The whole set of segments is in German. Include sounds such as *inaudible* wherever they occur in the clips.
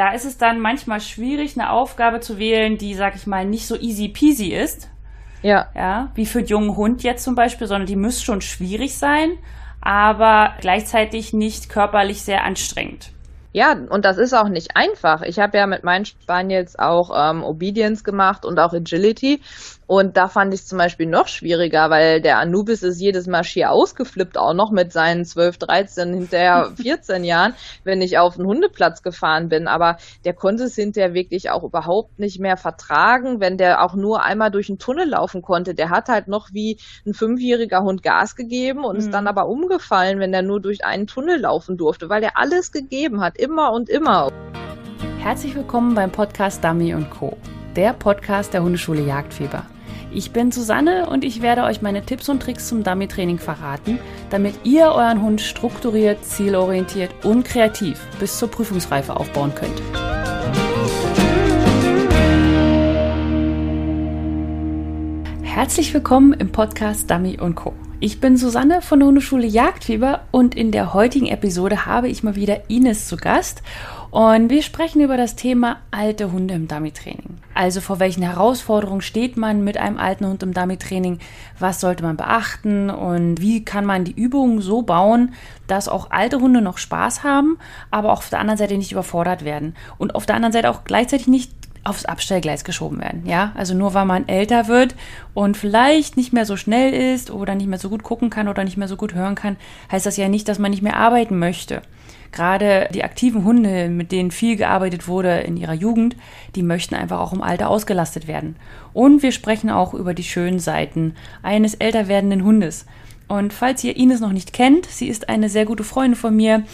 da ist es dann manchmal schwierig, eine Aufgabe zu wählen, die, sag ich mal, nicht so easy peasy ist. Ja. Ja, wie für einen jungen Hund jetzt zum Beispiel, sondern die müsste schon schwierig sein, aber gleichzeitig nicht körperlich sehr anstrengend. Ja, und das ist auch nicht einfach. Ich habe ja mit meinen Spaniels auch ähm, Obedience gemacht und auch Agility. Und da fand ich es zum Beispiel noch schwieriger, weil der Anubis ist jedes Mal schier ausgeflippt, auch noch mit seinen 12, 13, hinterher *laughs* 14 Jahren, wenn ich auf den Hundeplatz gefahren bin. Aber der konnte es hinterher wirklich auch überhaupt nicht mehr vertragen, wenn der auch nur einmal durch den Tunnel laufen konnte. Der hat halt noch wie ein fünfjähriger Hund Gas gegeben und mhm. ist dann aber umgefallen, wenn der nur durch einen Tunnel laufen durfte, weil er alles gegeben hat, immer und immer. Herzlich willkommen beim Podcast Dummy Co., der Podcast der Hundeschule Jagdfieber. Ich bin Susanne und ich werde euch meine Tipps und Tricks zum Dummy-Training verraten, damit ihr euren Hund strukturiert, zielorientiert und kreativ bis zur Prüfungsreife aufbauen könnt. Herzlich willkommen im Podcast Dummy Co. Ich bin Susanne von der Hundeschule Jagdfieber und in der heutigen Episode habe ich mal wieder Ines zu Gast und wir sprechen über das Thema alte Hunde im Dummy-Training. Also vor welchen Herausforderungen steht man mit einem alten Hund im Dummy-Training? Was sollte man beachten? Und wie kann man die Übungen so bauen, dass auch alte Hunde noch Spaß haben, aber auch auf der anderen Seite nicht überfordert werden? Und auf der anderen Seite auch gleichzeitig nicht aufs Abstellgleis geschoben werden. Ja, also nur weil man älter wird und vielleicht nicht mehr so schnell ist oder nicht mehr so gut gucken kann oder nicht mehr so gut hören kann, heißt das ja nicht, dass man nicht mehr arbeiten möchte. Gerade die aktiven Hunde, mit denen viel gearbeitet wurde in ihrer Jugend, die möchten einfach auch im Alter ausgelastet werden. Und wir sprechen auch über die schönen Seiten eines älter werdenden Hundes. Und falls ihr Ines noch nicht kennt, sie ist eine sehr gute Freundin von mir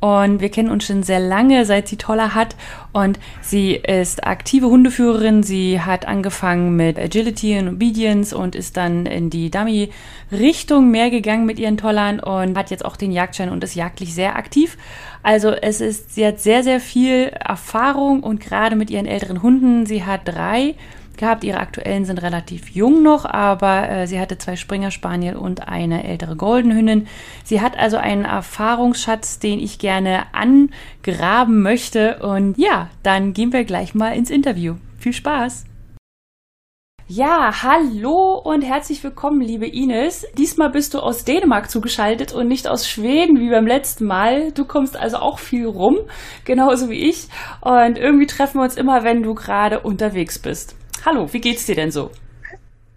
und wir kennen uns schon sehr lange, seit sie Toller hat. Und sie ist aktive Hundeführerin. Sie hat angefangen mit Agility und Obedience und ist dann in die Dummy-Richtung mehr gegangen mit ihren Tollern und hat jetzt auch den Jagdschein und ist jagdlich sehr aktiv. Also es ist, sie hat sehr, sehr viel Erfahrung und gerade mit ihren älteren Hunden. Sie hat drei gehabt. Ihre aktuellen sind relativ jung noch, aber äh, sie hatte zwei Springer Spaniel und eine ältere Goldenhündin. Sie hat also einen Erfahrungsschatz, den ich gerne angraben möchte. Und ja, dann gehen wir gleich mal ins Interview. Viel Spaß! Ja, hallo und herzlich willkommen, liebe Ines. Diesmal bist du aus Dänemark zugeschaltet und nicht aus Schweden wie beim letzten Mal. Du kommst also auch viel rum, genauso wie ich. Und irgendwie treffen wir uns immer, wenn du gerade unterwegs bist. Hallo, wie geht's dir denn so?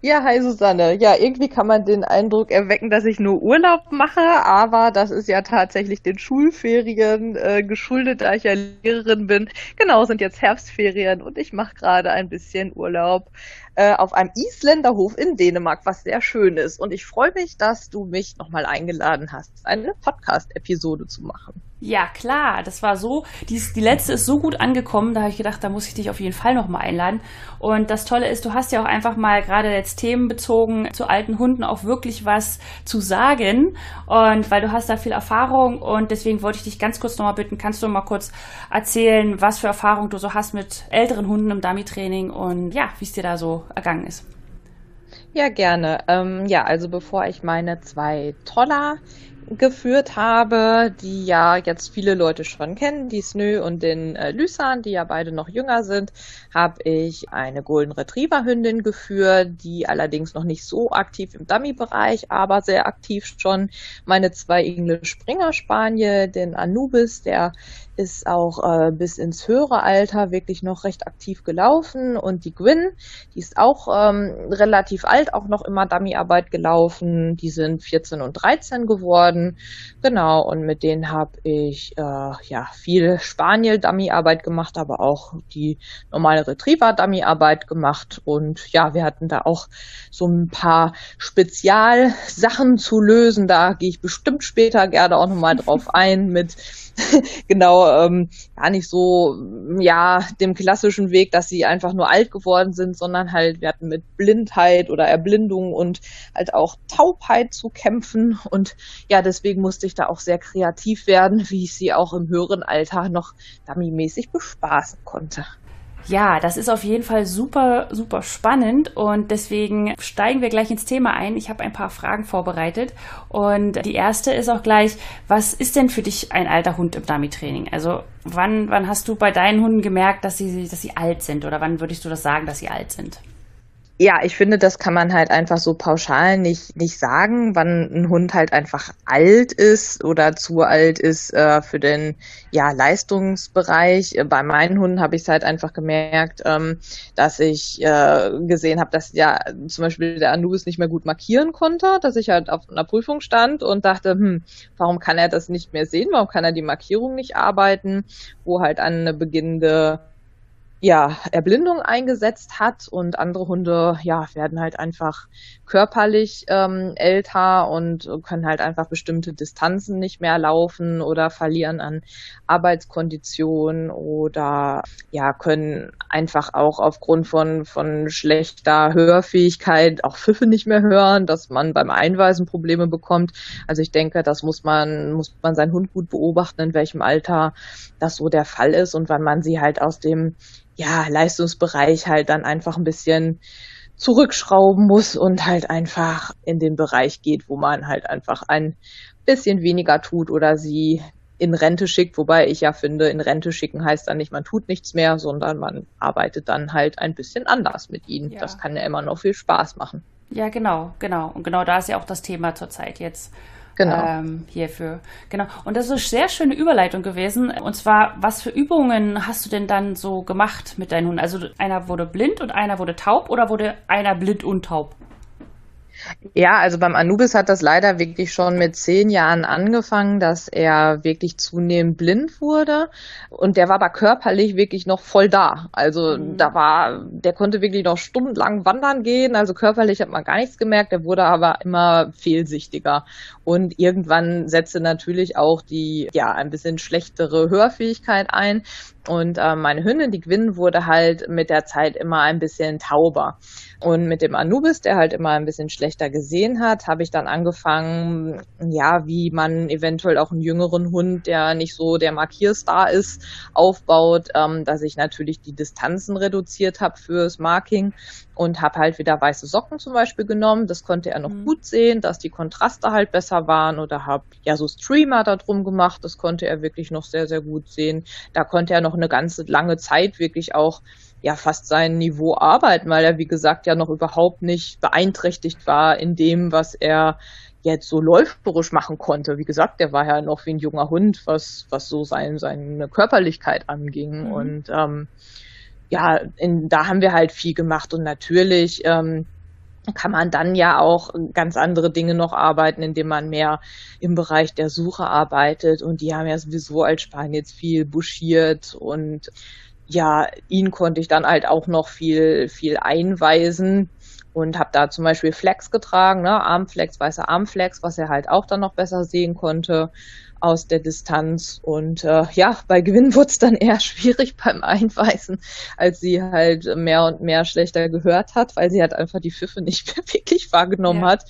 Ja, hi Susanne. Ja, irgendwie kann man den Eindruck erwecken, dass ich nur Urlaub mache, aber das ist ja tatsächlich den Schulferien äh, geschuldet, da ich ja Lehrerin bin. Genau, sind jetzt Herbstferien und ich mache gerade ein bisschen Urlaub äh, auf einem Isländerhof in Dänemark, was sehr schön ist. Und ich freue mich, dass du mich nochmal eingeladen hast, eine Podcast-Episode zu machen. Ja, klar, das war so. Die, die letzte ist so gut angekommen, da habe ich gedacht, da muss ich dich auf jeden Fall nochmal einladen. Und das Tolle ist, du hast ja auch einfach mal gerade jetzt themenbezogen zu alten Hunden auch wirklich was zu sagen. Und weil du hast da viel Erfahrung und deswegen wollte ich dich ganz kurz nochmal bitten, kannst du mal kurz erzählen, was für Erfahrung du so hast mit älteren Hunden im Dummy-Training und ja, wie es dir da so ergangen ist. Ja, gerne. Ähm, ja, also bevor ich meine zwei Toller geführt habe, die ja jetzt viele Leute schon kennen, die Snö und den äh, Lysan, die ja beide noch jünger sind, habe ich eine Golden Retriever Hündin geführt, die allerdings noch nicht so aktiv im Dummy-Bereich, aber sehr aktiv schon. Meine zwei English Springer Spaniel, den Anubis, der ist auch äh, bis ins höhere Alter wirklich noch recht aktiv gelaufen. Und die Gwyn, die ist auch ähm, relativ alt, auch noch immer Dummyarbeit gelaufen. Die sind 14 und 13 geworden. Genau, und mit denen habe ich äh, ja viel Spaniel-Dummyarbeit gemacht, aber auch die normale Retriever-Dummyarbeit gemacht. Und ja, wir hatten da auch so ein paar Spezialsachen zu lösen. Da gehe ich bestimmt später gerne auch nochmal drauf *laughs* ein mit *laughs* genau ähm, gar nicht so ja dem klassischen Weg, dass sie einfach nur alt geworden sind, sondern halt wir hatten mit Blindheit oder Erblindung und halt auch Taubheit zu kämpfen und ja deswegen musste ich da auch sehr kreativ werden, wie ich sie auch im höheren Alter noch dummymäßig bespaßen konnte. Ja, das ist auf jeden Fall super, super spannend und deswegen steigen wir gleich ins Thema ein. Ich habe ein paar Fragen vorbereitet und die erste ist auch gleich, was ist denn für dich ein alter Hund im Dummy-Training? Also wann, wann hast du bei deinen Hunden gemerkt, dass sie, dass sie alt sind oder wann würdest du das sagen, dass sie alt sind? Ja, ich finde, das kann man halt einfach so pauschal nicht, nicht sagen, wann ein Hund halt einfach alt ist oder zu alt ist äh, für den ja, Leistungsbereich. Äh, bei meinen Hunden habe ich es halt einfach gemerkt, ähm, dass ich äh, gesehen habe, dass ja zum Beispiel der Anubis nicht mehr gut markieren konnte, dass ich halt auf einer Prüfung stand und dachte, hm, warum kann er das nicht mehr sehen? Warum kann er die Markierung nicht arbeiten? Wo halt eine beginnende ja, Erblindung eingesetzt hat und andere Hunde ja, werden halt einfach körperlich ähm, älter und können halt einfach bestimmte Distanzen nicht mehr laufen oder verlieren an Arbeitskonditionen oder ja, können einfach auch aufgrund von, von schlechter Hörfähigkeit auch Pfiffe nicht mehr hören, dass man beim Einweisen Probleme bekommt. Also ich denke, das muss man, muss man seinen Hund gut beobachten, in welchem Alter das so der Fall ist und wann man sie halt aus dem ja, Leistungsbereich halt dann einfach ein bisschen zurückschrauben muss und halt einfach in den Bereich geht, wo man halt einfach ein bisschen weniger tut oder sie in Rente schickt, wobei ich ja finde, in Rente schicken heißt dann nicht, man tut nichts mehr, sondern man arbeitet dann halt ein bisschen anders mit ihnen. Ja. Das kann ja immer noch viel Spaß machen. Ja, genau, genau. Und genau da ist ja auch das Thema zurzeit jetzt genau. ähm, hierfür. Genau. Und das ist eine sehr schöne Überleitung gewesen. Und zwar, was für Übungen hast du denn dann so gemacht mit deinen Hunden? Also einer wurde blind und einer wurde taub oder wurde einer blind und taub? Ja, also beim Anubis hat das leider wirklich schon mit zehn Jahren angefangen, dass er wirklich zunehmend blind wurde. Und der war aber körperlich wirklich noch voll da. Also mhm. da war, der konnte wirklich noch stundenlang wandern gehen. Also körperlich hat man gar nichts gemerkt. Der wurde aber immer fehlsichtiger. Und irgendwann setzte natürlich auch die, ja, ein bisschen schlechtere Hörfähigkeit ein. Und äh, meine Hündin, die Gwyn, wurde halt mit der Zeit immer ein bisschen tauber. Und mit dem Anubis, der halt immer ein bisschen schlechter gesehen hat, habe ich dann angefangen, ja, wie man eventuell auch einen jüngeren Hund, der nicht so der Markierstar ist, aufbaut, ähm, dass ich natürlich die Distanzen reduziert habe fürs Marking und habe halt wieder weiße Socken zum Beispiel genommen. Das konnte er noch mhm. gut sehen, dass die Kontraste halt besser waren oder habe ja so Streamer da drum gemacht. Das konnte er wirklich noch sehr, sehr gut sehen. Da konnte er noch eine ganze lange Zeit wirklich auch ja fast sein Niveau arbeiten, weil er wie gesagt ja noch überhaupt nicht beeinträchtigt war in dem, was er jetzt so läuferisch machen konnte. Wie gesagt, der war ja noch wie ein junger Hund, was, was so sein, seine Körperlichkeit anging. Mhm. Und ähm, ja, in, da haben wir halt viel gemacht und natürlich ähm, kann man dann ja auch ganz andere Dinge noch arbeiten, indem man mehr im Bereich der Suche arbeitet und die haben ja sowieso als Spanien jetzt viel buschiert und ja, ihn konnte ich dann halt auch noch viel, viel einweisen und habe da zum Beispiel Flex getragen, ne, Armflex, weißer Armflex, was er halt auch dann noch besser sehen konnte aus der Distanz. Und äh, ja, bei Gewinn *laughs* wurde es dann eher schwierig beim Einweisen, als sie halt mehr und mehr schlechter gehört hat, weil sie halt einfach die Pfiffe nicht *laughs* mehr wirklich wahrgenommen ja. hat.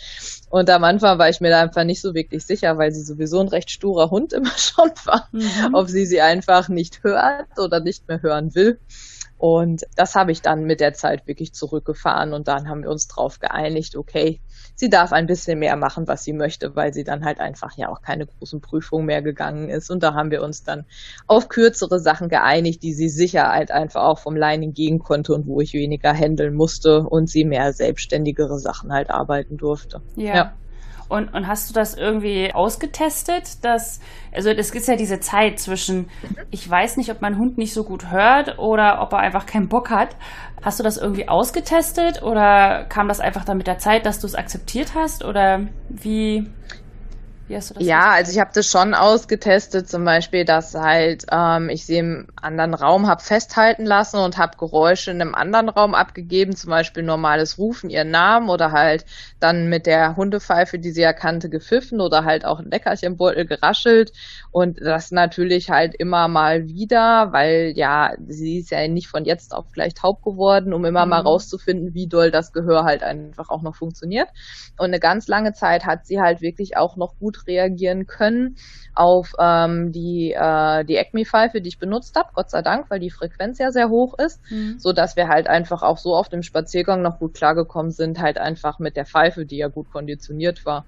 Und am Anfang war ich mir da einfach nicht so wirklich sicher, weil sie sowieso ein recht sturer Hund *laughs* immer schon war, mhm. ob sie sie einfach nicht hört oder nicht mehr hören will. Und das habe ich dann mit der Zeit wirklich zurückgefahren und dann haben wir uns drauf geeinigt, okay, sie darf ein bisschen mehr machen, was sie möchte, weil sie dann halt einfach ja auch keine großen Prüfungen mehr gegangen ist. Und da haben wir uns dann auf kürzere Sachen geeinigt, die sie sicher halt einfach auch vom Lining gehen konnte und wo ich weniger handeln musste und sie mehr selbstständigere Sachen halt arbeiten durfte. ja. ja. Und, und hast du das irgendwie ausgetestet? Dass, also es gibt ja diese Zeit zwischen, ich weiß nicht, ob mein Hund nicht so gut hört oder ob er einfach keinen Bock hat. Hast du das irgendwie ausgetestet oder kam das einfach dann mit der Zeit, dass du es akzeptiert hast? Oder wie, wie hast du das? Ja, also ich habe das schon ausgetestet, zum Beispiel, dass halt ähm, ich sie im anderen Raum habe festhalten lassen und habe Geräusche in einem anderen Raum abgegeben, zum Beispiel normales Rufen, ihren Namen oder halt dann mit der Hundepfeife, die sie erkannte, gepfiffen oder halt auch ein Leckerchenbeutel geraschelt und das natürlich halt immer mal wieder, weil ja, sie ist ja nicht von jetzt auf gleich taub geworden, um immer mhm. mal rauszufinden, wie doll das Gehör halt einfach auch noch funktioniert. Und eine ganz lange Zeit hat sie halt wirklich auch noch gut gut reagieren können auf ähm, die, äh, die ECMI-Pfeife, die ich benutzt habe, Gott sei Dank, weil die Frequenz ja sehr hoch ist, mhm. so dass wir halt einfach auch so auf dem Spaziergang noch gut klargekommen sind, halt einfach mit der Pfeife, die ja gut konditioniert war.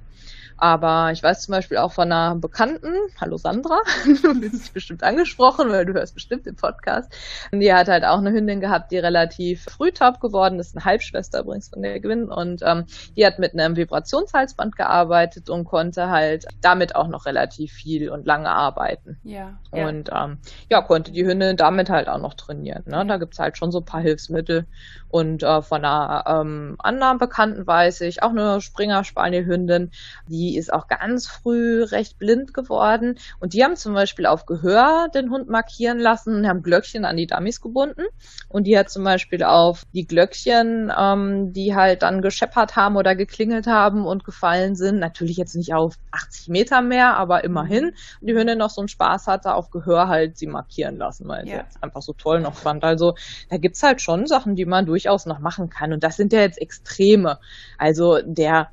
Aber ich weiß zum Beispiel auch von einer Bekannten, hallo Sandra, *laughs* du dich bestimmt angesprochen, weil du hörst bestimmt den Podcast. Und die hat halt auch eine Hündin gehabt, die relativ früh taub geworden ist, eine Halbschwester übrigens von der Gewinn. Und ähm, die hat mit einem Vibrationshalsband gearbeitet und konnte halt damit auch noch relativ viel und lange arbeiten. Ja. Und ähm, ja, konnte die Hündin damit halt auch noch trainieren. Ne? Da gibt's halt schon so ein paar Hilfsmittel. Und äh, von einer ähm, anderen Bekannten weiß ich, auch eine Springer-Spaniel-Hündin, die ist auch ganz früh recht blind geworden. Und die haben zum Beispiel auf Gehör den Hund markieren lassen und haben Glöckchen an die Dummies gebunden. Und die hat zum Beispiel auf die Glöckchen, ähm, die halt dann gescheppert haben oder geklingelt haben und gefallen sind, natürlich jetzt nicht auf 80 Meter mehr, aber immerhin. Und die Hündin noch so einen Spaß hatte, auf Gehör halt sie markieren lassen, weil ja. sie es einfach so toll noch fand. Also da gibt's halt schon Sachen, die man durch durchaus noch machen kann. Und das sind ja jetzt Extreme. Also der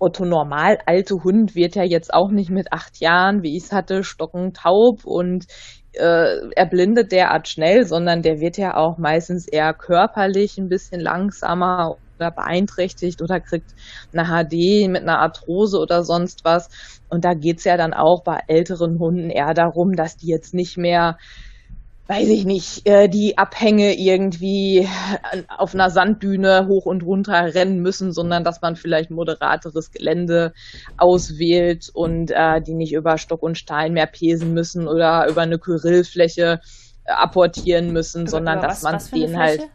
Otto normal alte Hund wird ja jetzt auch nicht mit acht Jahren, wie ich es hatte, stockend taub und äh, erblindet derart schnell, sondern der wird ja auch meistens eher körperlich ein bisschen langsamer oder beeinträchtigt oder kriegt eine HD mit einer Arthrose oder sonst was. Und da geht's ja dann auch bei älteren Hunden eher darum, dass die jetzt nicht mehr weiß ich nicht, äh, die Abhänge irgendwie auf einer Sanddüne hoch und runter rennen müssen, sondern dass man vielleicht moderateres Gelände auswählt und äh, die nicht über Stock und Stein mehr pesen müssen oder über eine Kyrillfläche äh, apportieren müssen, sondern dass man denen halt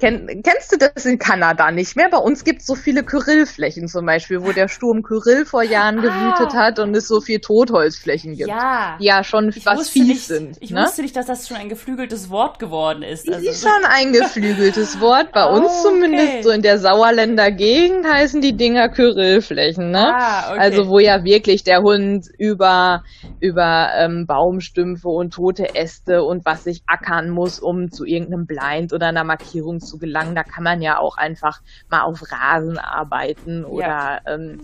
Kenn, kennst du das in Kanada nicht mehr? Bei uns gibt es so viele Kyrillflächen zum Beispiel, wo der Sturm Kyrill vor Jahren ah. gewütet hat und es so viel Totholzflächen gibt. Ja. Ja, schon ich was fies nicht, sind. Ich ne? wusste nicht, dass das schon ein geflügeltes Wort geworden ist. Also, ist schon ein geflügeltes Wort. Bei *laughs* uns oh, zumindest, so in der Sauerländer Gegend heißen die Dinger Kyrillflächen, ne? Ah, okay. Also wo ja wirklich der Hund über, über ähm, Baumstümpfe und tote Äste und was sich ackern muss, um zu irgendeinem Blind oder einer Markierung zu zu gelangen. Da kann man ja auch einfach mal auf Rasen arbeiten oder ja. ähm,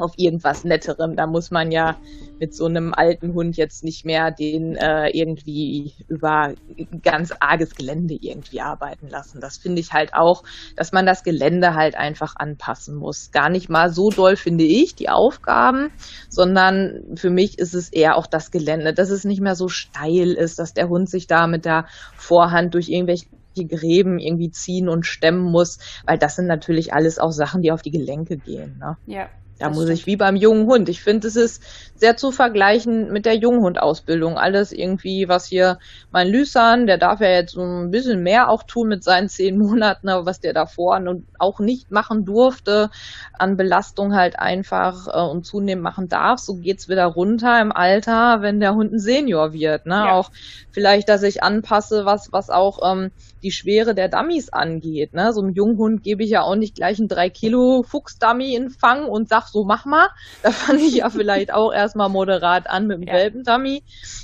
auf irgendwas Netterem. Da muss man ja mit so einem alten Hund jetzt nicht mehr den äh, irgendwie über ganz arges Gelände irgendwie arbeiten lassen. Das finde ich halt auch, dass man das Gelände halt einfach anpassen muss. Gar nicht mal so doll finde ich die Aufgaben, sondern für mich ist es eher auch das Gelände, dass es nicht mehr so steil ist, dass der Hund sich da mit der Vorhand durch irgendwelche Gräben irgendwie ziehen und stemmen muss, weil das sind natürlich alles auch Sachen, die auf die Gelenke gehen. Ne? Ja. Da muss stimmt. ich wie beim jungen Hund. Ich finde, es ist sehr zu vergleichen mit der Junghundausbildung. Alles irgendwie, was hier mein Lysan, der darf ja jetzt so ein bisschen mehr auch tun mit seinen *laughs* zehn Monaten, aber was der davor und auch nicht machen durfte, an Belastung halt einfach äh, und zunehmend machen darf, so geht's wieder runter im Alter, wenn der Hund ein Senior wird. Ne? Ja. Auch vielleicht, dass ich anpasse, was, was auch ähm, die Schwere der Dummies angeht. Ne? So einem Junghund gebe ich ja auch nicht gleich einen 3 Kilo Fuchsdummy in Fang und sag so, mach mal. Da fange ich ja *laughs* vielleicht auch erstmal moderat an mit dem ja. Welpendummy.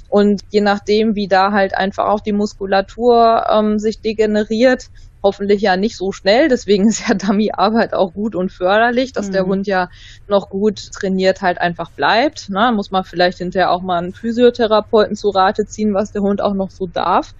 Und je nachdem, wie da halt einfach auch die Muskulatur ähm, sich degeneriert, hoffentlich ja nicht so schnell. Deswegen *laughs* ist ja Dummy-Arbeit auch gut und förderlich, dass mhm. der Hund ja noch gut trainiert halt einfach bleibt. Na, muss man vielleicht hinterher auch mal einen Physiotherapeuten zu Rate ziehen, was der Hund auch noch so darf.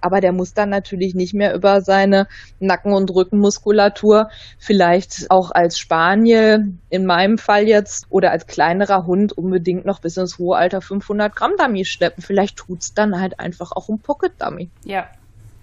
Aber der muss dann natürlich nicht mehr über seine Nacken- und Rückenmuskulatur vielleicht auch als Spaniel in meinem Fall jetzt oder als kleinerer Hund unbedingt noch bis ins hohe Alter 500 Gramm Dummy schleppen. Vielleicht tut's dann halt einfach auch ein Pocket Dummy. Ja,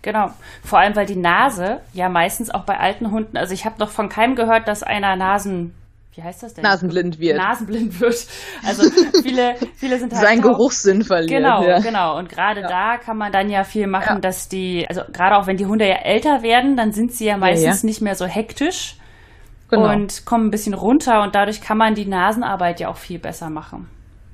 Genau. Vor allem, weil die Nase ja meistens auch bei alten Hunden, also ich habe noch von keinem gehört, dass einer Nasen, wie heißt das denn? Nasenblind wird. Nasenblind wird. Also viele, viele sind halt. Sein Geruchssinn verliert. Genau, ja. genau. Und gerade ja. da kann man dann ja viel machen, ja. dass die, also gerade auch wenn die Hunde ja älter werden, dann sind sie ja meistens nicht mehr so hektisch. Genau. Und kommen ein bisschen runter und dadurch kann man die Nasenarbeit ja auch viel besser machen.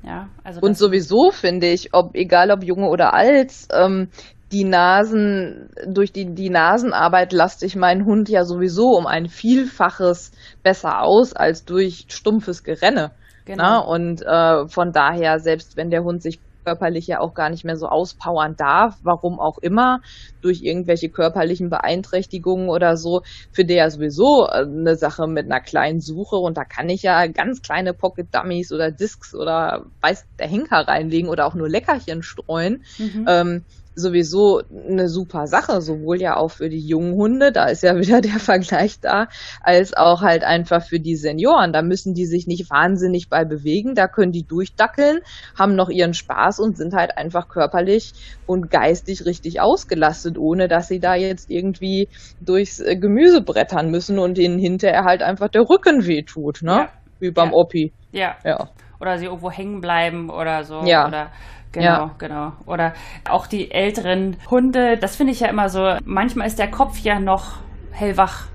Ja, also und sowieso finde ich, ob egal ob junge oder alt, ähm, die Nasen, durch die, die Nasenarbeit lasse ich meinen Hund ja sowieso um ein Vielfaches besser aus als durch stumpfes Gerenne. Genau. Na? Und äh, von daher, selbst wenn der Hund sich körperlich ja auch gar nicht mehr so auspowern darf, warum auch immer, durch irgendwelche körperlichen Beeinträchtigungen oder so, für der ja sowieso äh, eine Sache mit einer kleinen Suche und da kann ich ja ganz kleine Pocket Dummies oder Discs oder weiß der Henker reinlegen oder auch nur Leckerchen streuen. Mhm. Ähm, sowieso eine super Sache, sowohl ja auch für die jungen Hunde, da ist ja *laughs* wieder der Vergleich da, als auch halt einfach für die Senioren. Da müssen die sich nicht wahnsinnig bei bewegen, da können die durchdackeln, haben noch ihren Spaß und sind halt einfach körperlich und geistig richtig ausgelastet, ohne dass sie da jetzt irgendwie durchs äh, Gemüse brettern müssen und ihnen hinterher halt einfach der Rücken wehtut, ne? Ja. Wie beim ja. Oppi. Ja. ja. Oder sie irgendwo hängen bleiben oder so. Ja. Oder Genau, ja. genau. Oder auch die älteren Hunde, das finde ich ja immer so, manchmal ist der Kopf ja noch hellwach.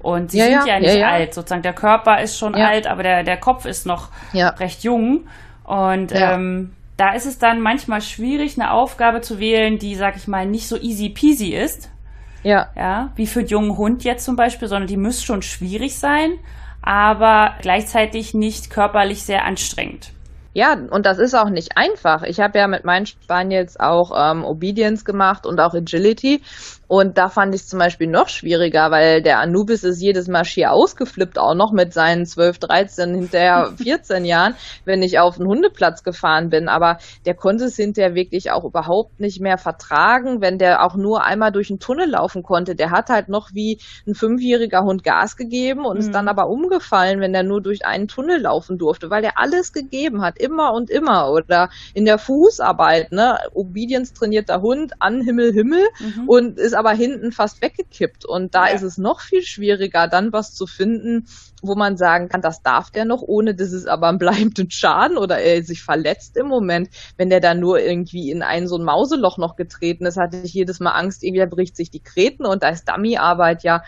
Und sie ja, sind ja, ja nicht alt, sozusagen. Der Körper ist schon alt, aber der, der Kopf ist noch recht jung. Und ähm, da ist es dann manchmal schwierig, eine Aufgabe zu wählen, die, sag ich mal, nicht so easy peasy ist. Ja. Ja, wie für den jungen Hund jetzt zum Beispiel, sondern die müsste schon schwierig sein, aber gleichzeitig nicht körperlich sehr anstrengend. Ja, und das ist auch nicht einfach. Ich habe ja mit meinen Spaniels auch ähm, Obedience gemacht und auch Agility. Und da fand ich es zum Beispiel noch schwieriger, weil der Anubis ist jedes Mal schier ausgeflippt, auch noch mit seinen 12, 13, hinterher *laughs* 14 Jahren, wenn ich auf den Hundeplatz gefahren bin. Aber der konnte es hinterher wirklich auch überhaupt nicht mehr vertragen, wenn der auch nur einmal durch einen Tunnel laufen konnte. Der hat halt noch wie ein fünfjähriger Hund Gas gegeben und mhm. ist dann aber umgefallen, wenn der nur durch einen Tunnel laufen durfte, weil der alles gegeben hat, immer und immer. Oder in der Fußarbeit, ne? Obedience trainierter Hund an Himmel, Himmel mhm. und ist aber hinten fast weggekippt. Und da ja. ist es noch viel schwieriger, dann was zu finden, wo man sagen kann, das darf der noch, ohne dass es aber einen bleibenden Schaden oder er sich verletzt im Moment. Wenn der dann nur irgendwie in ein so ein Mauseloch noch getreten ist, hatte ich jedes Mal Angst, irgendwie bricht sich die Kreten und da ist Dummyarbeit ja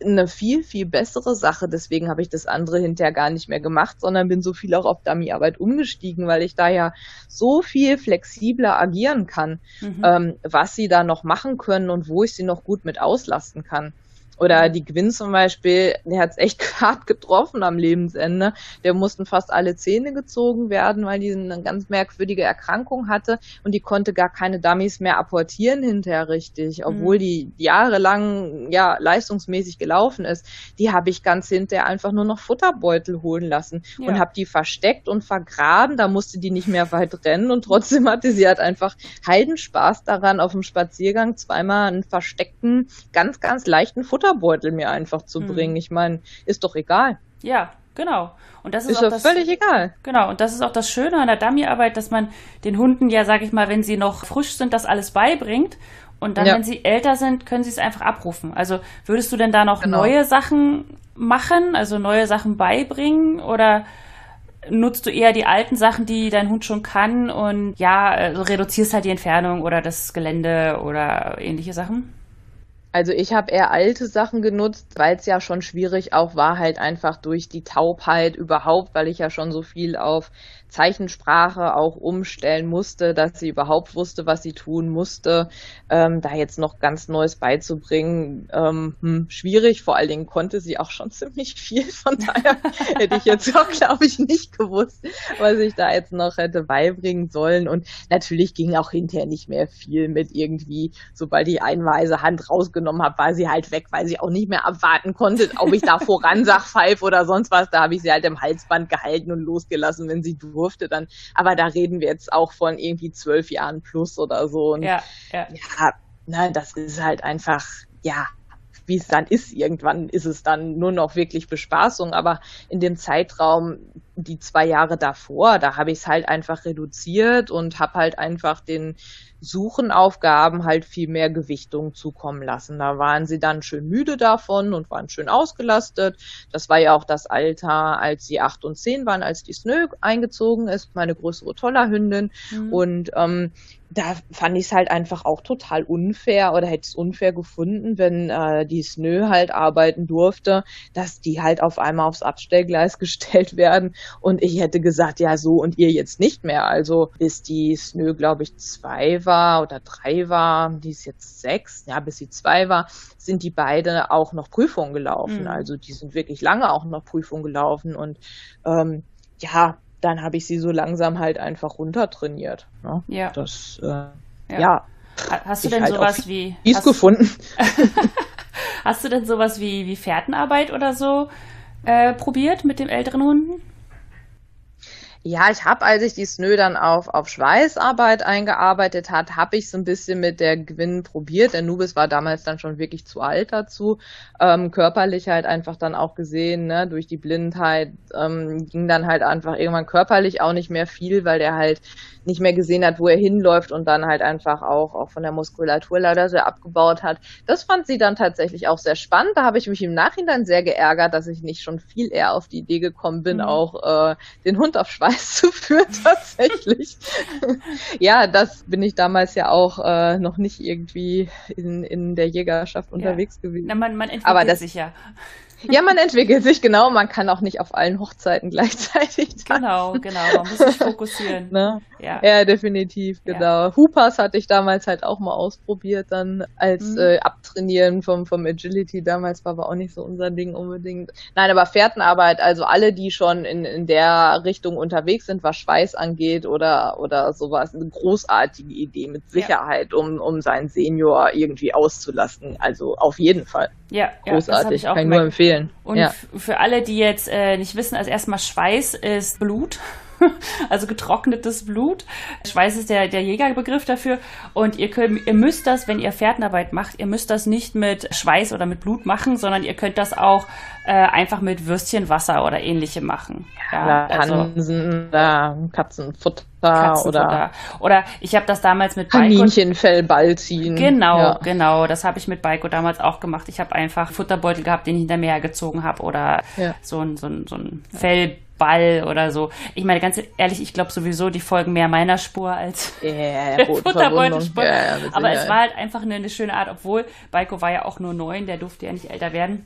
eine viel, viel bessere Sache. Deswegen habe ich das andere hinterher gar nicht mehr gemacht, sondern bin so viel auch auf Dummyarbeit umgestiegen, weil ich da ja so viel flexibler agieren kann, mhm. ähm, was sie da noch machen können und wo ich sie noch gut mit auslasten kann. Oder die Gwyn zum Beispiel, der hat es echt *laughs* hart getroffen am Lebensende. Der mussten fast alle Zähne gezogen werden, weil die eine ganz merkwürdige Erkrankung hatte und die konnte gar keine Dummies mehr apportieren hinterher richtig, obwohl mhm. die jahrelang ja leistungsmäßig gelaufen ist. Die habe ich ganz hinterher einfach nur noch Futterbeutel holen lassen ja. und habe die versteckt und vergraben. Da musste die nicht mehr weit rennen und *laughs* trotzdem hatte sie halt einfach Heidenspaß daran, auf dem Spaziergang zweimal einen versteckten, ganz, ganz leichten Futter Futterbeutel mir einfach zu mhm. bringen. Ich meine, ist doch egal. Ja, genau. Und das ist, ist auch das, völlig egal. Genau, und das ist auch das Schöne an der Dummyarbeit, dass man den Hunden ja, sag ich mal, wenn sie noch frisch sind, das alles beibringt. Und dann, ja. wenn sie älter sind, können sie es einfach abrufen. Also würdest du denn da noch genau. neue Sachen machen, also neue Sachen beibringen oder nutzt du eher die alten Sachen, die dein Hund schon kann und ja, also reduzierst halt die Entfernung oder das Gelände oder ähnliche Sachen? Also ich habe eher alte Sachen genutzt, weil es ja schon schwierig auch war, halt einfach durch die Taubheit überhaupt, weil ich ja schon so viel auf Zeichensprache auch umstellen musste, dass sie überhaupt wusste, was sie tun musste. Ähm, da jetzt noch ganz Neues beizubringen, ähm, hm, schwierig. Vor allen Dingen konnte sie auch schon *laughs* ziemlich viel. Von daher hätte ich jetzt auch, glaube ich, nicht gewusst, was ich da jetzt noch hätte beibringen sollen. Und natürlich ging auch hinterher nicht mehr viel mit irgendwie, sobald ich einweise Hand rausgenommen habe, war sie halt weg, weil sie auch nicht mehr abwarten konnte, ob ich da voran sag, oder sonst was. Da habe ich sie halt im Halsband gehalten und losgelassen, wenn sie durfte dann. Aber da reden wir jetzt auch von irgendwie zwölf Jahren plus oder so. Und ja, ja. ja na, das ist halt einfach, ja, wie es dann ist. Irgendwann ist es dann nur noch wirklich Bespaßung. Aber in dem Zeitraum, die zwei Jahre davor, da habe ich es halt einfach reduziert und habe halt einfach den Suchenaufgaben halt viel mehr Gewichtung zukommen lassen. Da waren sie dann schön müde davon und waren schön ausgelastet. Das war ja auch das Alter, als sie acht und zehn waren, als die Snö eingezogen ist, meine größere Tollerhündin. Mhm. Und ähm, da fand ich es halt einfach auch total unfair oder hätte es unfair gefunden, wenn äh, die SNÖ halt arbeiten durfte, dass die halt auf einmal aufs Abstellgleis *laughs* gestellt werden und ich hätte gesagt, ja so und ihr jetzt nicht mehr. Also bis die SNÖ, glaube ich, zwei war oder drei war, die ist jetzt sechs, ja, bis sie zwei war, sind die beide auch noch Prüfungen gelaufen. Mhm. Also die sind wirklich lange auch noch Prüfungen gelaufen und ähm, ja, dann habe ich sie so langsam halt einfach runtertrainiert. Ne? Ja. Das, äh, ja. ja. Hast du denn halt sowas wie. Hast, gefunden. *laughs* hast du denn sowas wie, wie Fährtenarbeit oder so äh, probiert mit den älteren Hunden? Ja, ich habe, als ich die SNÖ dann auf, auf Schweißarbeit eingearbeitet hat, habe ich so ein bisschen mit der Gwyn probiert. Der Nubis war damals dann schon wirklich zu alt dazu. Ähm, körperlich halt einfach dann auch gesehen, ne, durch die Blindheit ähm, ging dann halt einfach irgendwann körperlich auch nicht mehr viel, weil der halt nicht mehr gesehen hat, wo er hinläuft und dann halt einfach auch, auch von der Muskulatur leider sehr abgebaut hat. Das fand sie dann tatsächlich auch sehr spannend. Da habe ich mich im Nachhinein sehr geärgert, dass ich nicht schon viel eher auf die Idee gekommen bin, mhm. auch äh, den Hund auf Schweiß *laughs* zu führen tatsächlich. ja, das bin ich damals ja auch äh, noch nicht irgendwie in, in der Jägerschaft unterwegs ja. gewesen. Na, man, man entwickelt Aber das, sich ja. Ja, man entwickelt sich, genau. Man kann auch nicht auf allen Hochzeiten *laughs* gleichzeitig tanzen. Genau, genau. Man muss sich fokussieren. Ne? Ja. ja, definitiv, genau. Ja. Hoopers hatte ich damals halt auch mal ausprobiert, dann als mhm. äh, Abtrainieren vom, vom Agility. Damals war aber auch nicht so unser Ding unbedingt. Nein, aber Fährtenarbeit, also alle, die schon in, in der Richtung unterwegs sind, was Schweiß angeht oder, oder sowas, eine großartige Idee mit Sicherheit, ja. um, um seinen Senior irgendwie auszulasten. Also auf jeden Fall. Ja, großartig. Ja, kann ich nur empfehlen. Und ja. für alle, die jetzt äh, nicht wissen, also erstmal Schweiß ist Blut. *laughs* also getrocknetes Blut. Schweiß ist der, der Jägerbegriff dafür. Und ihr, könnt, ihr müsst das, wenn ihr Fährtenarbeit macht, ihr müsst das nicht mit Schweiß oder mit Blut machen, sondern ihr könnt das auch äh, einfach mit Würstchenwasser oder ähnlichem machen. Ja, also, Hansen, äh, Katzenfutter. Oder, oder ich habe das damals mit Baiko. Kaninchenfellball ziehen. Genau, ja. genau. Das habe ich mit Baiko damals auch gemacht. Ich habe einfach Futterbeutel gehabt, den ich hinter mir hergezogen habe oder ja. so ein, so ein, so ein Fell Ball oder so. Ich meine, ganz ehrlich, ich glaube sowieso, die folgen mehr meiner Spur als yeah, *laughs* der Futterbeutelspur. Ja, Aber es war halt einfach eine, eine, schöne Art, obwohl Baiko war ja auch nur neun, der durfte ja nicht älter werden.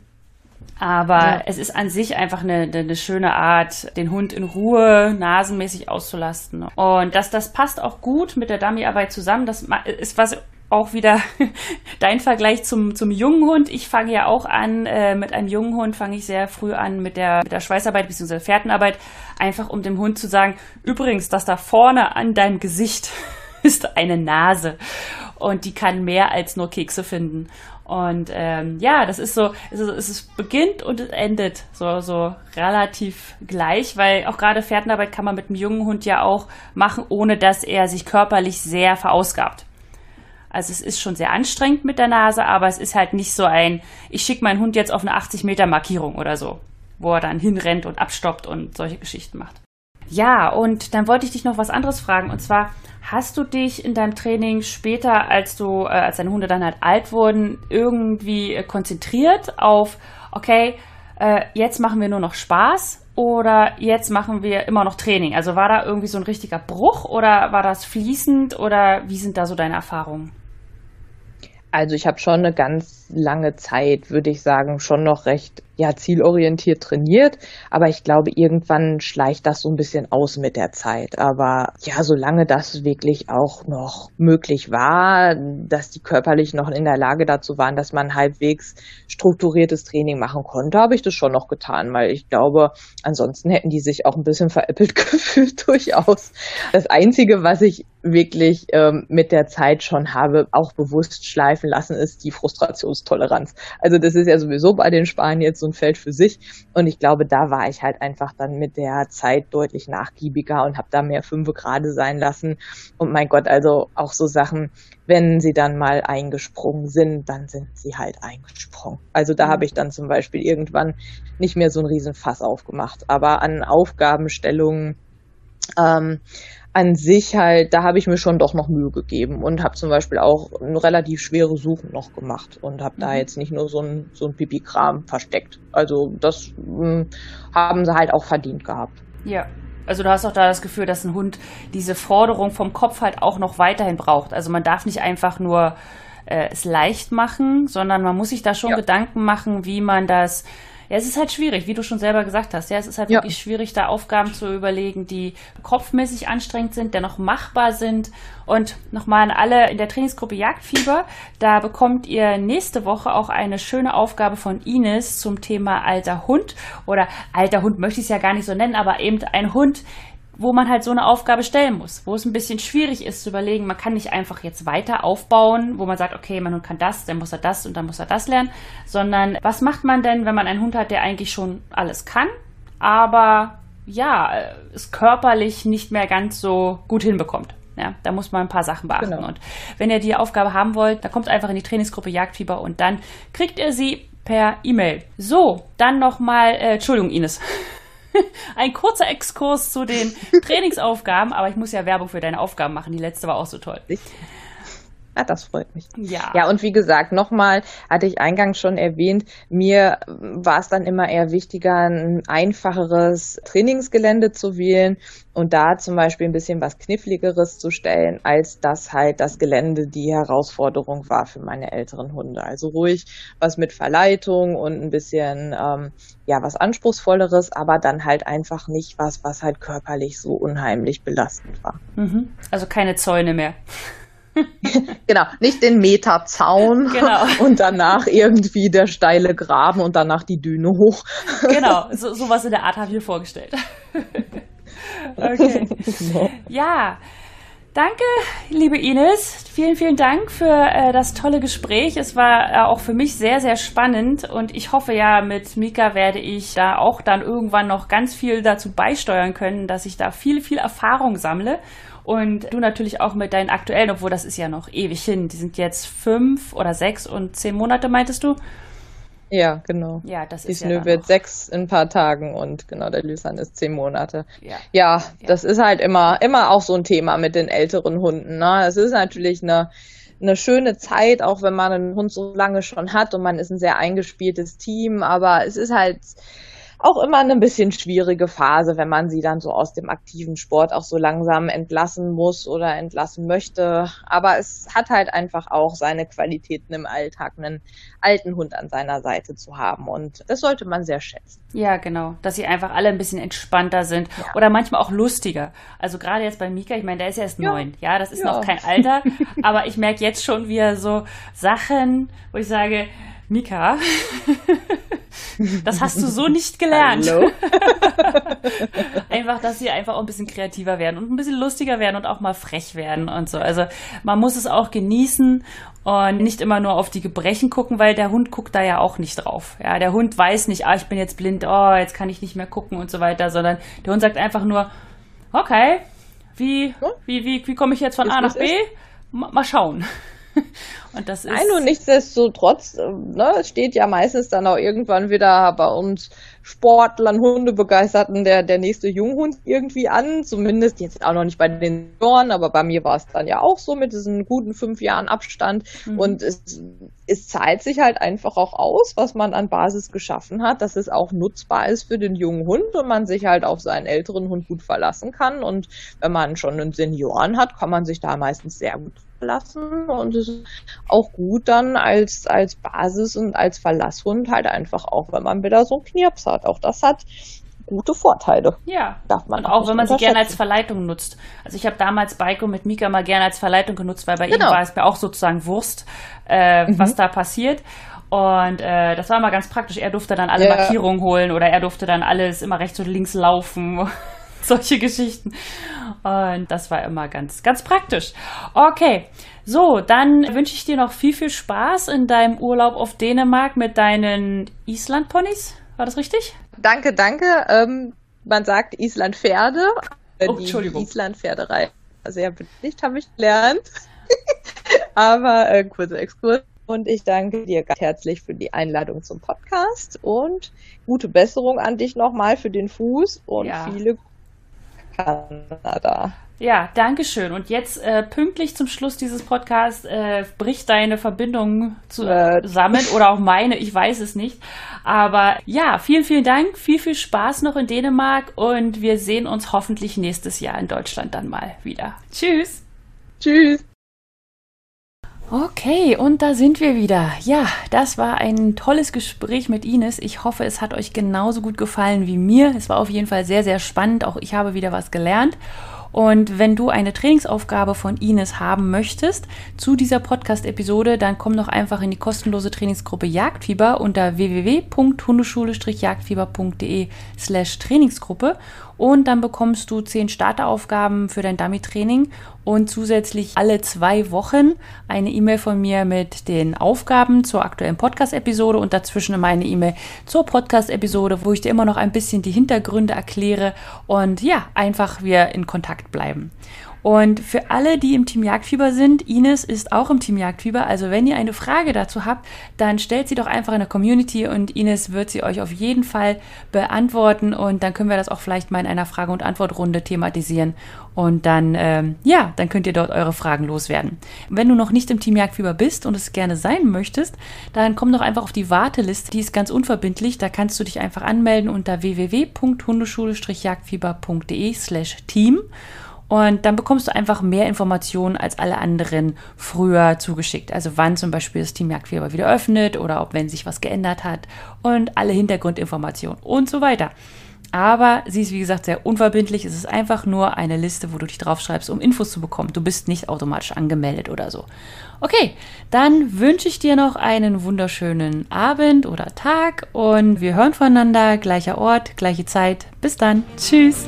Aber ja. es ist an sich einfach eine, eine, schöne Art, den Hund in Ruhe nasenmäßig auszulasten. Und das, das passt auch gut mit der Dummyarbeit zusammen. Das ist was auch wieder *laughs* dein Vergleich zum, zum jungen Hund. Ich fange ja auch an, äh, mit einem jungen Hund fange ich sehr früh an mit der, mit der Schweißarbeit bzw. Fährtenarbeit, einfach um dem Hund zu sagen, übrigens, das da vorne an deinem Gesicht *laughs* ist eine Nase und die kann mehr als nur Kekse finden. Und ähm, ja, das ist so, es, ist, es beginnt und es endet so, so relativ gleich, weil auch gerade Fährtenarbeit kann man mit einem jungen Hund ja auch machen, ohne dass er sich körperlich sehr verausgabt. Also es ist schon sehr anstrengend mit der Nase, aber es ist halt nicht so ein, ich schicke meinen Hund jetzt auf eine 80 Meter Markierung oder so, wo er dann hinrennt und abstoppt und solche Geschichten macht. Ja, und dann wollte ich dich noch was anderes fragen. Und zwar, hast du dich in deinem Training später, als du, äh, als deine Hunde dann halt alt wurden, irgendwie äh, konzentriert auf, okay, äh, jetzt machen wir nur noch Spaß oder jetzt machen wir immer noch Training? Also war da irgendwie so ein richtiger Bruch oder war das fließend oder wie sind da so deine Erfahrungen? Also ich habe schon eine ganz lange Zeit, würde ich sagen, schon noch recht ja, zielorientiert trainiert. Aber ich glaube, irgendwann schleicht das so ein bisschen aus mit der Zeit. Aber ja, solange das wirklich auch noch möglich war, dass die körperlich noch in der Lage dazu waren, dass man halbwegs strukturiertes Training machen konnte, habe ich das schon noch getan, weil ich glaube, ansonsten hätten die sich auch ein bisschen veräppelt *laughs* gefühlt durchaus. Das Einzige, was ich wirklich ähm, mit der Zeit schon habe, auch bewusst schleifen lassen, ist die Frustrationstoleranz. Also das ist ja sowieso bei den Spaniern jetzt so ein Feld für sich. Und ich glaube, da war ich halt einfach dann mit der Zeit deutlich nachgiebiger und habe da mehr fünfe gerade sein lassen. Und mein Gott, also auch so Sachen, wenn sie dann mal eingesprungen sind, dann sind sie halt eingesprungen. Also da habe ich dann zum Beispiel irgendwann nicht mehr so ein Riesenfass aufgemacht. Aber an Aufgabenstellungen ähm, an sich halt, da habe ich mir schon doch noch Mühe gegeben und habe zum Beispiel auch eine relativ schwere Suchen noch gemacht und habe mhm. da jetzt nicht nur so ein, so ein Pipi-Kram versteckt. Also das mh, hm, haben sie halt auch verdient gehabt. Ja. Also du hast auch da das Gefühl, dass ein Hund diese Forderung vom Kopf halt auch noch weiterhin braucht. Also man darf nicht einfach nur äh, es leicht machen, sondern man muss sich da schon ja. Gedanken machen, wie man das ja, es ist halt schwierig, wie du schon selber gesagt hast. Ja, es ist halt ja. wirklich schwierig, da Aufgaben zu überlegen, die kopfmäßig anstrengend sind, dennoch machbar sind. Und nochmal an alle in der Trainingsgruppe Jagdfieber, da bekommt ihr nächste Woche auch eine schöne Aufgabe von Ines zum Thema alter Hund. Oder alter Hund möchte ich es ja gar nicht so nennen, aber eben ein Hund, wo man halt so eine Aufgabe stellen muss, wo es ein bisschen schwierig ist zu überlegen, man kann nicht einfach jetzt weiter aufbauen, wo man sagt, okay, mein Hund kann das, dann muss er das und dann muss er das lernen, sondern was macht man denn, wenn man einen Hund hat, der eigentlich schon alles kann, aber ja, es körperlich nicht mehr ganz so gut hinbekommt. Ja, da muss man ein paar Sachen beachten. Genau. Und wenn ihr die Aufgabe haben wollt, dann kommt einfach in die Trainingsgruppe Jagdfieber und dann kriegt ihr sie per E-Mail. So, dann nochmal, äh, Entschuldigung, Ines. *laughs* ein kurzer Exkurs zu den *laughs* Trainingsaufgaben, aber ich muss ja Werbung für deine Aufgaben machen. Die letzte war auch so toll. Ah, das freut mich. Ja. Ja, und wie gesagt, nochmal, hatte ich eingangs schon erwähnt, mir war es dann immer eher wichtiger, ein einfacheres Trainingsgelände zu wählen und da zum Beispiel ein bisschen was Kniffligeres zu stellen, als dass halt das Gelände die Herausforderung war für meine älteren Hunde. Also ruhig was mit Verleitung und ein bisschen, ähm, ja, was Anspruchsvolleres, aber dann halt einfach nicht was, was halt körperlich so unheimlich belastend war. Mhm. Also keine Zäune mehr. *laughs* genau, nicht den Meterzaun *laughs* genau. und danach irgendwie der steile Graben und danach die Düne hoch. *laughs* genau, so, sowas in der Art habe ich mir vorgestellt. okay. Genau. Ja, Danke, liebe Ines. Vielen, vielen Dank für äh, das tolle Gespräch. Es war äh, auch für mich sehr, sehr spannend und ich hoffe ja, mit Mika werde ich da auch dann irgendwann noch ganz viel dazu beisteuern können, dass ich da viel, viel Erfahrung sammle und du natürlich auch mit deinen aktuellen, obwohl das ist ja noch ewig hin. Die sind jetzt fünf oder sechs und zehn Monate, meintest du? Ja, genau. Ja, das ist Die ja wird sechs in ein paar Tagen und genau, der Lysan ist zehn Monate. Ja. ja. ja, das ist halt immer, immer auch so ein Thema mit den älteren Hunden. Ne? Es ist natürlich eine, eine schöne Zeit, auch wenn man einen Hund so lange schon hat und man ist ein sehr eingespieltes Team, aber es ist halt, auch immer eine bisschen schwierige Phase, wenn man sie dann so aus dem aktiven Sport auch so langsam entlassen muss oder entlassen möchte. Aber es hat halt einfach auch seine Qualitäten im Alltag, einen alten Hund an seiner Seite zu haben. Und das sollte man sehr schätzen. Ja, genau. Dass sie einfach alle ein bisschen entspannter sind ja. oder manchmal auch lustiger. Also gerade jetzt bei Mika, ich meine, der ist erst ja. neun. Ja, das ist ja. noch kein Alter. *laughs* aber ich merke jetzt schon wieder so Sachen, wo ich sage, Mika, das hast du so nicht gelernt. *laughs* einfach, dass sie einfach auch ein bisschen kreativer werden und ein bisschen lustiger werden und auch mal frech werden und so. Also man muss es auch genießen und nicht immer nur auf die Gebrechen gucken, weil der Hund guckt da ja auch nicht drauf. Ja, der Hund weiß nicht, ah, ich bin jetzt blind, oh, jetzt kann ich nicht mehr gucken und so weiter, sondern der Hund sagt einfach nur, okay, wie, wie, wie, wie komme ich jetzt von A nach B? Mal schauen. *laughs* und das ist. Nein, und nichtsdestotrotz, äh, ne, es steht ja meistens dann auch irgendwann wieder bei uns Sportlern, Hundebegeisterten der, der nächste Junghund irgendwie an. Zumindest jetzt auch noch nicht bei den Senioren, aber bei mir war es dann ja auch so mit diesen guten fünf Jahren Abstand. Mhm. Und es, es zahlt sich halt einfach auch aus, was man an Basis geschaffen hat, dass es auch nutzbar ist für den jungen Hund und man sich halt auf seinen älteren Hund gut verlassen kann. Und wenn man schon einen Senioren hat, kann man sich da meistens sehr gut lassen und es ist auch gut dann als, als Basis und als Verlasshund halt einfach auch, wenn man wieder so einen Knirps hat. Auch das hat gute Vorteile. Ja. Darf man und auch, wenn man sie gerne als Verleitung nutzt. Also ich habe damals Baiko mit Mika mal gerne als Verleitung genutzt, weil bei genau. ihm war es mir auch sozusagen Wurst, äh, mhm. was da passiert. Und äh, das war mal ganz praktisch. Er durfte dann alle ja. Markierungen holen oder er durfte dann alles immer rechts und links laufen. *laughs* *laughs* Solche Geschichten. Und das war immer ganz, ganz praktisch. Okay, so, dann wünsche ich dir noch viel, viel Spaß in deinem Urlaub auf Dänemark mit deinen Island-Ponys. War das richtig? Danke, danke. Ähm, man sagt Island-Pferde. Oh, die Entschuldigung. Island-Pferderei. Sehr beliebt, habe ich gelernt. *laughs* Aber äh, kurzer Exkurs. Und ich danke dir ganz herzlich für die Einladung zum Podcast und gute Besserung an dich nochmal für den Fuß und ja. viele Kanada. Ja, danke schön. Und jetzt äh, pünktlich zum Schluss dieses Podcasts äh, bricht deine Verbindung zusammen oder auch meine, ich weiß es nicht. Aber ja, vielen, vielen Dank, viel, viel Spaß noch in Dänemark und wir sehen uns hoffentlich nächstes Jahr in Deutschland dann mal wieder. Tschüss. Tschüss. Okay, und da sind wir wieder. Ja, das war ein tolles Gespräch mit Ines. Ich hoffe, es hat euch genauso gut gefallen wie mir. Es war auf jeden Fall sehr, sehr spannend. Auch ich habe wieder was gelernt. Und wenn du eine Trainingsaufgabe von Ines haben möchtest zu dieser Podcast-Episode, dann komm doch einfach in die kostenlose Trainingsgruppe Jagdfieber unter www.hundeschule-jagdfieber.de slash Trainingsgruppe Und dann bekommst du zehn Starteraufgaben für dein Dummy-Training und zusätzlich alle zwei Wochen eine E-Mail von mir mit den Aufgaben zur aktuellen Podcast-Episode und dazwischen meine E-Mail zur Podcast-Episode, wo ich dir immer noch ein bisschen die Hintergründe erkläre und ja, einfach wir in Kontakt bleiben. Und für alle, die im Team Jagdfieber sind, Ines ist auch im Team Jagdfieber. Also wenn ihr eine Frage dazu habt, dann stellt sie doch einfach in der Community und Ines wird sie euch auf jeden Fall beantworten und dann können wir das auch vielleicht mal in einer Frage- und Antwortrunde thematisieren. Und dann, ähm, ja, dann könnt ihr dort eure Fragen loswerden. Wenn du noch nicht im Team Jagdfieber bist und es gerne sein möchtest, dann komm doch einfach auf die Warteliste. Die ist ganz unverbindlich. Da kannst du dich einfach anmelden unter www.hundeschule-jagdfieber.de slash team. Und dann bekommst du einfach mehr Informationen als alle anderen früher zugeschickt. Also wann zum Beispiel das Team Jagdfieber wieder öffnet oder ob wenn sich was geändert hat und alle Hintergrundinformationen und so weiter. Aber sie ist, wie gesagt, sehr unverbindlich. Es ist einfach nur eine Liste, wo du dich draufschreibst, um Infos zu bekommen. Du bist nicht automatisch angemeldet oder so. Okay, dann wünsche ich dir noch einen wunderschönen Abend oder Tag und wir hören voneinander. Gleicher Ort, gleiche Zeit. Bis dann. Tschüss.